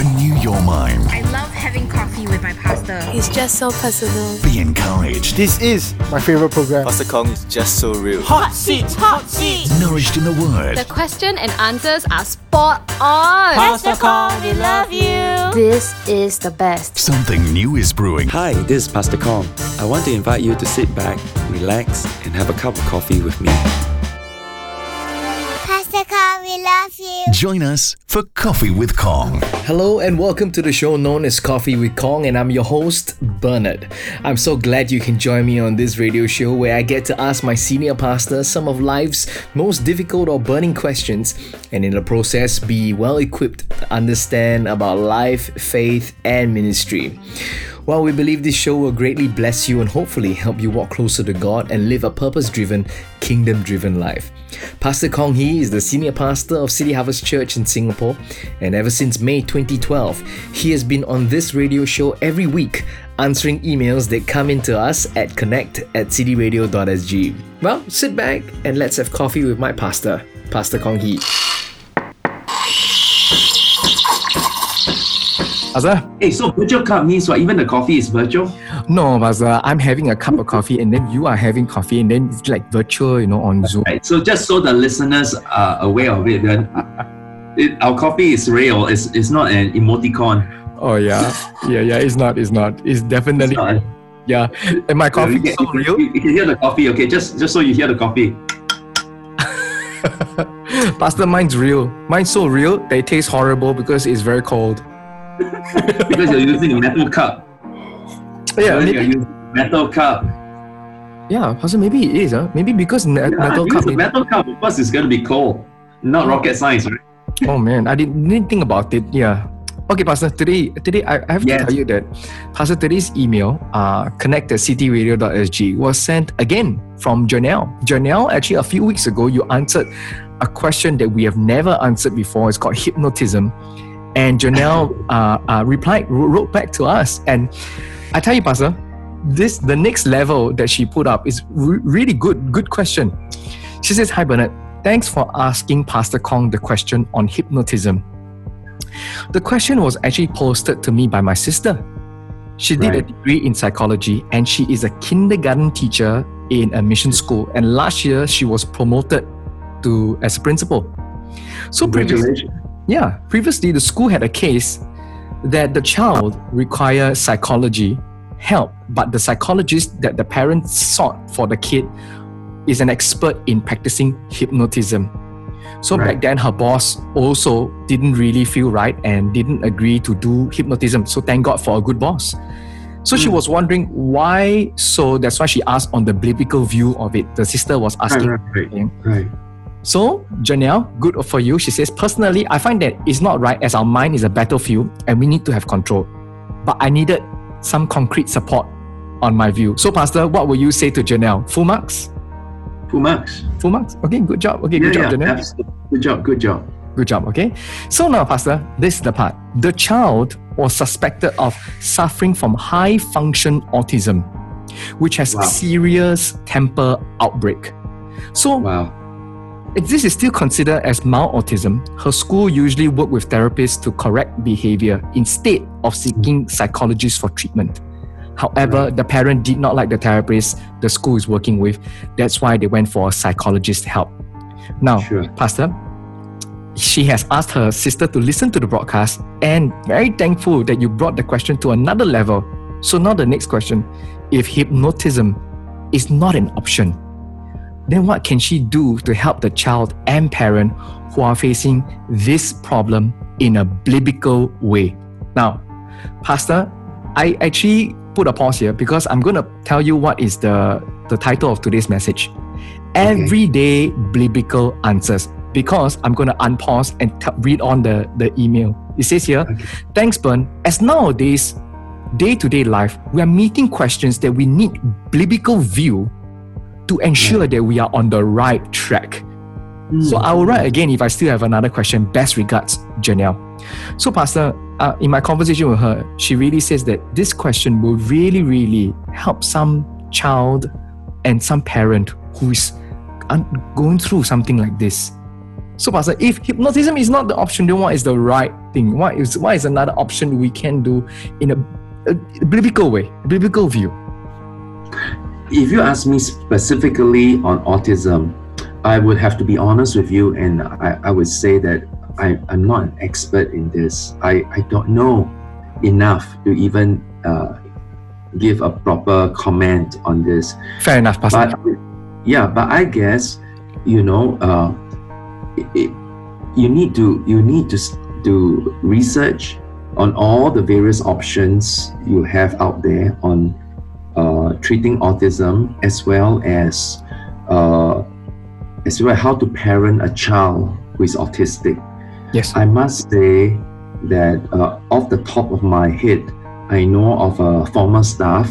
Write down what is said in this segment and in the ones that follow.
Renew your mind. I love having coffee with my pastor. He's just so personal. Be encouraged. This is my favorite program. Pastor Kong is just so real. Hot seats, hot seats. Nourished in the Word. The question and answers are spot on. Pastor Kong, we love you. This is the best. Something new is brewing. Hi, this is Pastor Kong. I want to invite you to sit back, relax, and have a cup of coffee with me. Pastor Kong, we love you. Join us for Coffee with Kong. Hello and welcome to the show known as Coffee with Kong, and I'm your host, Bernard. I'm so glad you can join me on this radio show where I get to ask my senior pastor some of life's most difficult or burning questions, and in the process, be well equipped to understand about life, faith, and ministry. Well, we believe this show will greatly bless you and hopefully help you walk closer to God and live a purpose driven, kingdom driven life. Pastor Kong Hee is the senior pastor of City Harvest Church in Singapore, and ever since May 2012, he has been on this radio show every week answering emails that come into us at connect at cityradio.sg. Well, sit back and let's have coffee with my pastor, Pastor Kong Hee. Pastor? Hey, so virtual cup means what? Even the coffee is virtual? No, Pastor, I'm having a cup of coffee and then you are having coffee and then it's like virtual, you know, on Zoom. Right. So just so the listeners are aware of it, then it, our coffee is real. It's, it's not an emoticon. Oh yeah, yeah, yeah. It's not. It's not. It's definitely. It's not. Eh? Yeah, and my coffee you, is so real. can- you can hear the coffee, okay? Just just so you hear the coffee. Pastor, mine's real. Mine's so real that it tastes horrible because it's very cold. Because you're using a metal cup. Yeah, When you're using metal cup. yeah, Pastor. Maybe it is. Huh? Maybe because me- Yeah, metal cup. maybe- metal cup, of course, it's going to be cold. Not rocket science, right? Oh man, I didn't, didn't think about it. Yeah. Okay, Pastor. Today, today I, I have Yes. to tell you that Pastor today's email, uh, connect at cityradio.sg, was sent again from Janelle. Janelle, actually, a few weeks ago, you answered a question that we have never answered before. It's called hypnotism, and Janelle uh, uh, replied, wrote back to us, and I tell you, Pastor, this the next level that she put up is re- really good. Good question. She says, "Hi Bernard, thanks for asking Pastor Kong the question on hypnotism. The question was actually posted to me by my sister. She did a degree in psychology and she is a kindergarten teacher in a mission school. And last year she was promoted to as principal. So previously. Yeah, previously the school had a case that the child required psychology help, but the psychologist that the parents sought for the kid is an expert in practicing hypnotism. So back then, her boss also didn't really feel right and didn't agree to do hypnotism. So thank God for a good boss. So she Mm. was wondering why. So that's why she asked on the biblical view of it. The sister was asking. Right, right, right. So, Janelle, good for you. She says, personally, I find that it's not right as our mind is a battlefield and we need to have control. But I needed some concrete support on my view. So, Pastor, what will you say to Janelle? Full marks? Full marks. Full marks? Okay, good job. Okay, Yeah, good job, yeah, Janelle. absolutely. Good job, good job. Good job, okay? So now, Pastor, this is the part. The child was suspected of suffering from high function autism, which has Wow. serious temper outbreak. So Wow. If this is still considered as mild autism, her school usually work with therapists to correct behavior instead of seeking psychologists for treatment. However, the parent did not like the therapist the school is working with. That's why they went for a psychologist help. Now, Sure. Pastor, she has asked her sister to listen to the broadcast and very thankful that you brought the question to another level. So now the next question, if hypnotism is not an option, then what can she do to help the child and parent who are facing this problem in a biblical way? Now, Pastor, I actually put a pause here because I'm going to tell you what is the, the title of today's message. Everyday biblical answers. Because I'm going to unpause and t- read on the, the email. It says here, thanks, Bern. As nowadays, day to day life, we are meeting questions that we need biblical view to ensure that we are on the right track. So I will write again if I still have another question. Best regards, Janelle. So, Pastor, uh, in my conversation with her, she really says that this question will really, really help some child and some parent who is going through something like this. So, Pastor, if hypnotism is not the option, then what is the right thing? What is what is another option we can do in a, a biblical way, a biblical view? If you ask me specifically on autism, I would have to be honest with you, and I, I would say that I, I'm not an expert in this. I, I don't know enough to even uh, give a proper comment on this. Fair enough, Pastor. But yeah, but I guess you know, uh, it, it- you need to you need to do research on all the various options you have out there on uh, treating autism, as well as uh, as well how to parent a child who is autistic. yes. I must say that uh, off the top of my head, I know of a former staff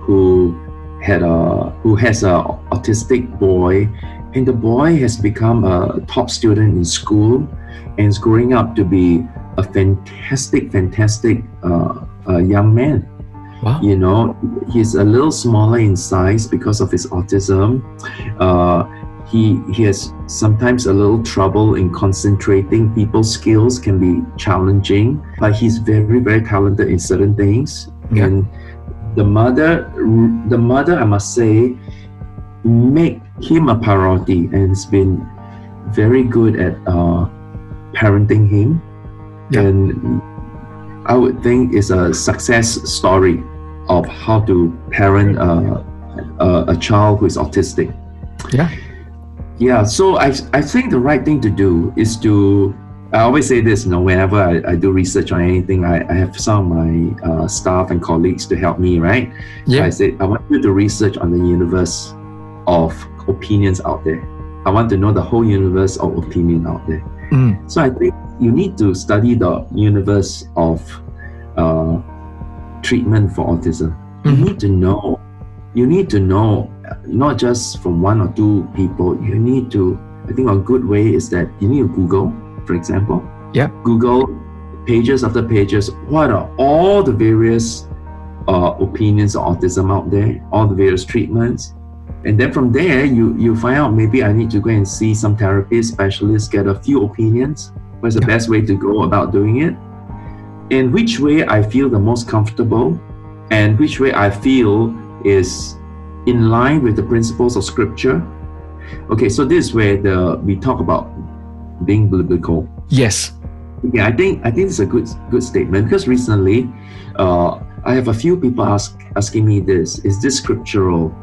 who had a who has a autistic boy, and the boy has become a top student in school, and is growing up to be a fantastic, fantastic uh, uh, young man. Wow. You know, he's a little smaller in size because of his autism. Uh, he he has sometimes a little trouble in concentrating. People's skills can be challenging, but he's very very talented in certain things. Yeah. And the mother, the mother, I must say, make him a priority and has been very good at uh, parenting him. Yeah. And I would think it's a success story of how to parent uh, a, a child who is autistic. Yeah. Yeah, so I, I think the right thing to do is to, I always say this, you know, whenever I, I do research on anything, I, I have some of my uh, staff and colleagues to help me, right? Yeah. I say, I want you to research on the universe of opinions out there. I want to know the whole universe of opinion out there. Mm. So I think you need to study the universe of treatment for autism. You Mhm. need to know. You need to know uh, not just from one or two people. You need to. I think a good way is that you need to Google, for example. Yeah. Google pages after pages. What are all the various uh, opinions of autism out there? All the various treatments. And then from there, you you find out maybe I need to go and see some therapist specialists, get a few opinions. What's the Yeah. best way to go about doing it? And which way I feel the most comfortable, and which way I feel is in line with the principles of Scripture. Okay, so this is where the we talk about being biblical. Yes. Yeah, I think I think it's a good good statement because recently, uh, I have a few people ask asking me this: Is this scriptural?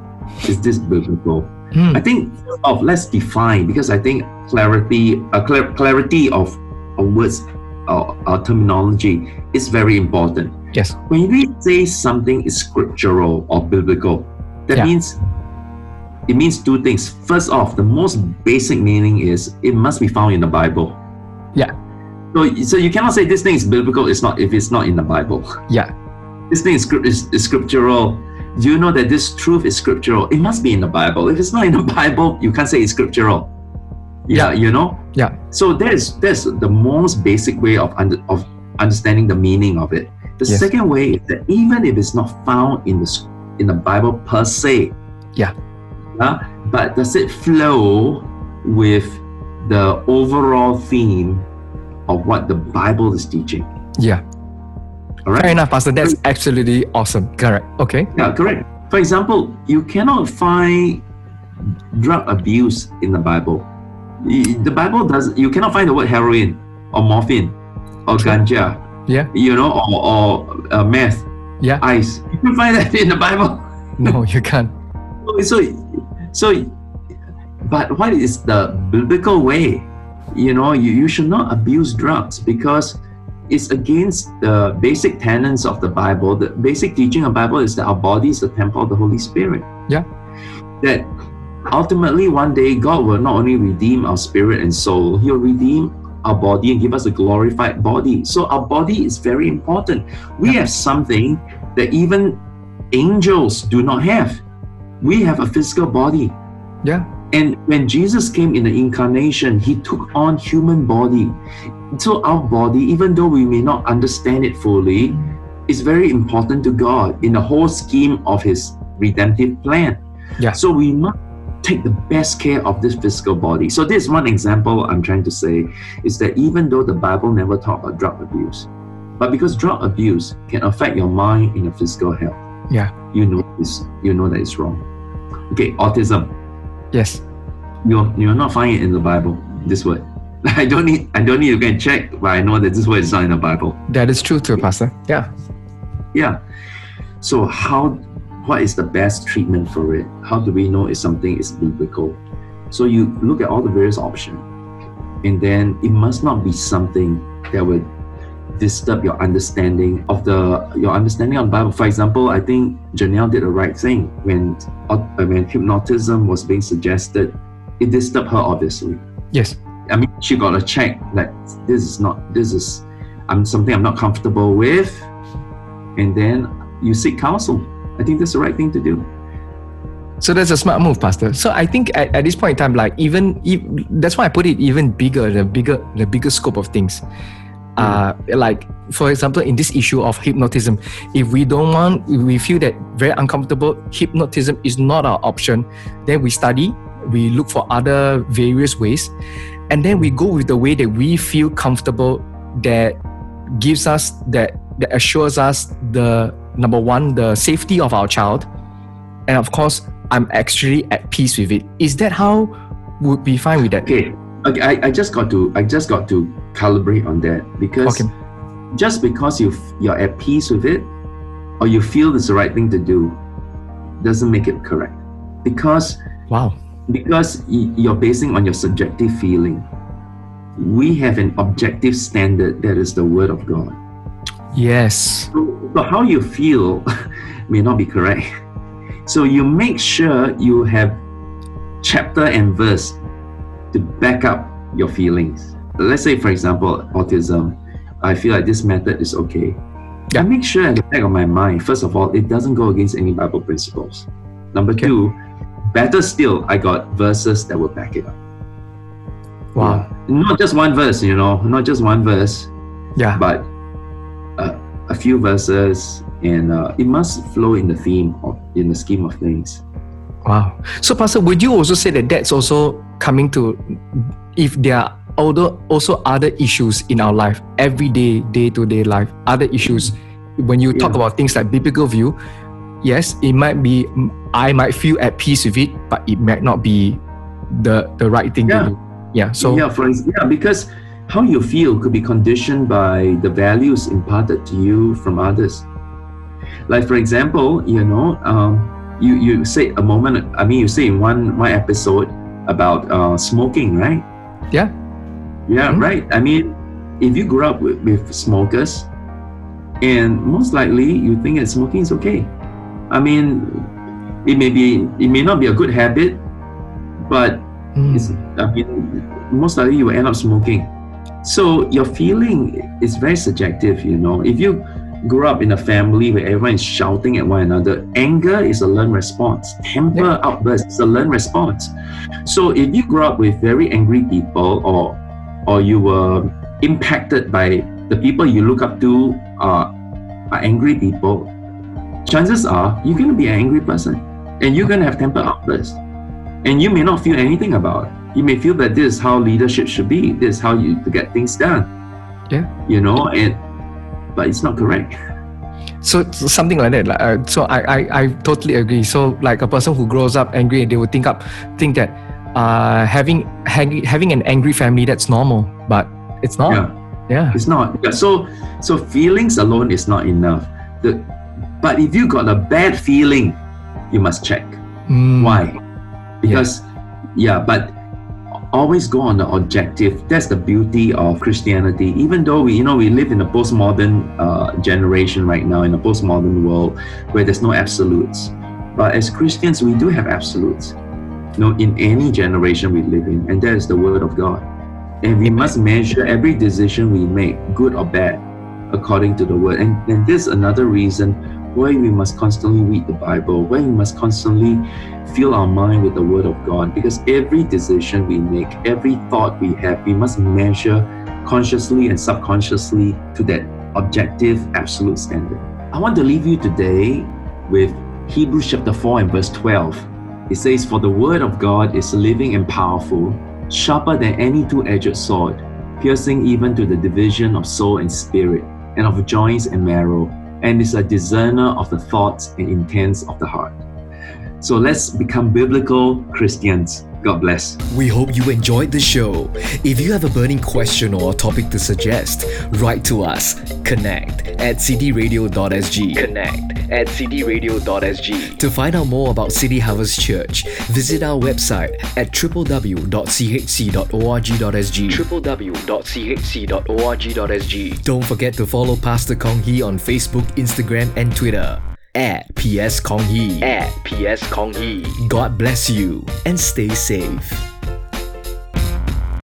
Is this biblical? Mm. I think of let's define because I think clarity, uh, clar- clarity of, of words, uh, terminology is very important. Yes. When we say something is scriptural or biblical, that Yeah. means it means two things. First off, the most basic meaning is it must be found in the Bible. Yeah. So, so you cannot say this thing is biblical. It's not if it's not in the Bible. Yeah. This thing is, is, is scriptural. Do you know that this truth is scriptural? It must be in the Bible. If it's not in the Bible, you can't say it's scriptural. Yeah, you know. Yeah. So that's that's the most basic way of under, of understanding the meaning of it. The Yes. second way is that even if it's not found in the in the Bible per se, Yeah. uh, but does it flow with the overall theme of what the Bible is teaching? Yeah. All right. Fair enough, Pastor. That's absolutely awesome. Correct. Okay. Yeah, correct. For example, you cannot find drug abuse in the Bible. The Bible does. You cannot find the word heroin or morphine or ganja. Yeah. You know, or, or uh, meth, Yeah. ice. You can find that in the Bible. No, you can't. So, so, but what is the biblical way? You know, you, you should not abuse drugs because it's against the basic tenets of the Bible. The basic teaching of Bible is that our body is the temple of the Holy Spirit. Yeah. That ultimately one day God will not only redeem our spirit and soul, He'll redeem our body and give us a glorified body. So our body is very important. We have something that even angels do not have. We have a physical body. Yeah. And when Jesus came in the incarnation, he took on human body. So our body, even though we may not understand it fully, is very important to God in the whole scheme of his redemptive plan. Yeah. So we must take the best care of this physical body. So this is one example I'm trying to say is that even though the Bible never talk about drug abuse, but because drug abuse can affect your mind and your physical health, Yeah. you know this, you know that it's wrong. Okay, autism. Yes. You're you're not finding it in the Bible. This word. I don't need I don't need to go and check, but I know that this word is not in the Bible. That is true too, Pastor. Yeah. Yeah. So how what is the best treatment for it? How do we know if something is biblical? So you look at all the various options, and then it must not be something that would disturb your understanding of the your understanding of the Bible. For example, I think Janelle did the right thing when when hypnotism was being suggested. It disturbed her obviously. Yes. I mean, she got a check like this is not this is I'm something I'm not comfortable with, and then you seek counsel. I think that's the right thing to do. So that's a smart move, Pastor. So I think at, at this point in time, like even, ev that's why I put it even bigger, the bigger the bigger scope of things. Uh, like for example, in this issue of hypnotism, if we don't want, we feel that very uncomfortable, hypnotism is not our option. Then we study, we look for other various ways, and then we go with the way that we feel comfortable, that gives us that that assures us the number one the safety of our child, and of course I'm actually at peace with it. Is that how would be fine with that? Okay, okay. I, I just got to I just got to calibrate on that because Okay. just because you you're at peace with it, or you feel it's the right thing to do, doesn't make it correct. Because Wow. because you're basing on your subjective feeling. We have an objective standard that is the word of God. Yes. So, so how you feel may not be correct. So you make sure you have chapter and verse to back up your feelings. Let's say, for example, autism. I feel like this method is okay. Yeah. I make sure at the back of my mind, first of all, it doesn't go against any Bible principles. Number Okay. two, better still, I got verses that will back it up. Wow. Yeah. Not just one verse, you know, not just one verse, Yeah. but a few verses, and uh, it must flow in the theme of in the scheme of things. Wow. So, Pastor, would you also say that that's also coming to if there are other, also other issues in our life, everyday, day to day life, other issues, when you talk Yeah. about things like biblical view, yes, it might be, I might feel at peace with it, but it might not be the the right thing Yeah. to do. Yeah. So, yeah, for yeah, because how you feel could be conditioned by the values imparted to you from others. Like for example, you know, um, you you say a moment. I mean, you say in one one episode about uh, smoking, right? Yeah. Yeah, Mhm. right. I mean, if you grew up with, with smokers, and most likely you think that smoking is okay. I mean, it may be it may not be a good habit, but mm, it's, I mean, most likely you will end up smoking. So your feeling is very subjective, you know. If you grew up in a family where everyone is shouting at one another, anger is a learned response. Temper outburst is a learned response. So if you grew up with very angry people or or you were impacted by the people you look up to are, are angry people, chances are you're gonna be an angry person. And you're gonna have temper outbursts and you may not feel anything about it. You may feel that this is how leadership should be. This is how you to get things done. Yeah. You know, and but it's not correct. so, so something like that. Uh, so I, I I totally agree. So like a person who grows up angry, they would think up think that uh having having having an angry family that's normal, but it's not. Yeah. Yeah. It's not. Yeah, so so feelings alone is not enough. The but if you got a bad feeling, you must check. Mm, Why? Because yeah, but always go on the objective. That's the beauty of Christianity. Even though we, you know, we live in a postmodern uh, generation right now, in a postmodern world where there's no absolutes. But as Christians, we do have absolutes. You know, in any generation we live in, and that is the Word of God. And we must measure every decision we make, good or bad, according to the Word. And, and this is another reason why we must constantly read the Bible, why we must constantly fill our mind with the Word of God, because every decision we make, every thought we have, we must measure consciously and subconsciously to that objective, absolute standard. I want to leave you today with Hebrews chapter 4 and verse 12. It says, For the word of God is living and powerful, sharper than any two edged sword, piercing even to the division of soul and spirit, and of joints and marrow, and is a discerner of the thoughts and intents of the heart. So let's become biblical Christians. God bless. We hope you enjoyed the show. If you have a burning question or a topic to suggest, write to us. Connect at cityradio.sg. Connect at cityradio.sg. To find out more about City Harvest Church, visit our website at www.chc.org.sg. www.chc.org.sg. Don't forget to follow Pastor Kong Hee on Facebook, Instagram, and Twitter at PS Kong Hee. At PS Kong Hee. God bless you and stay safe.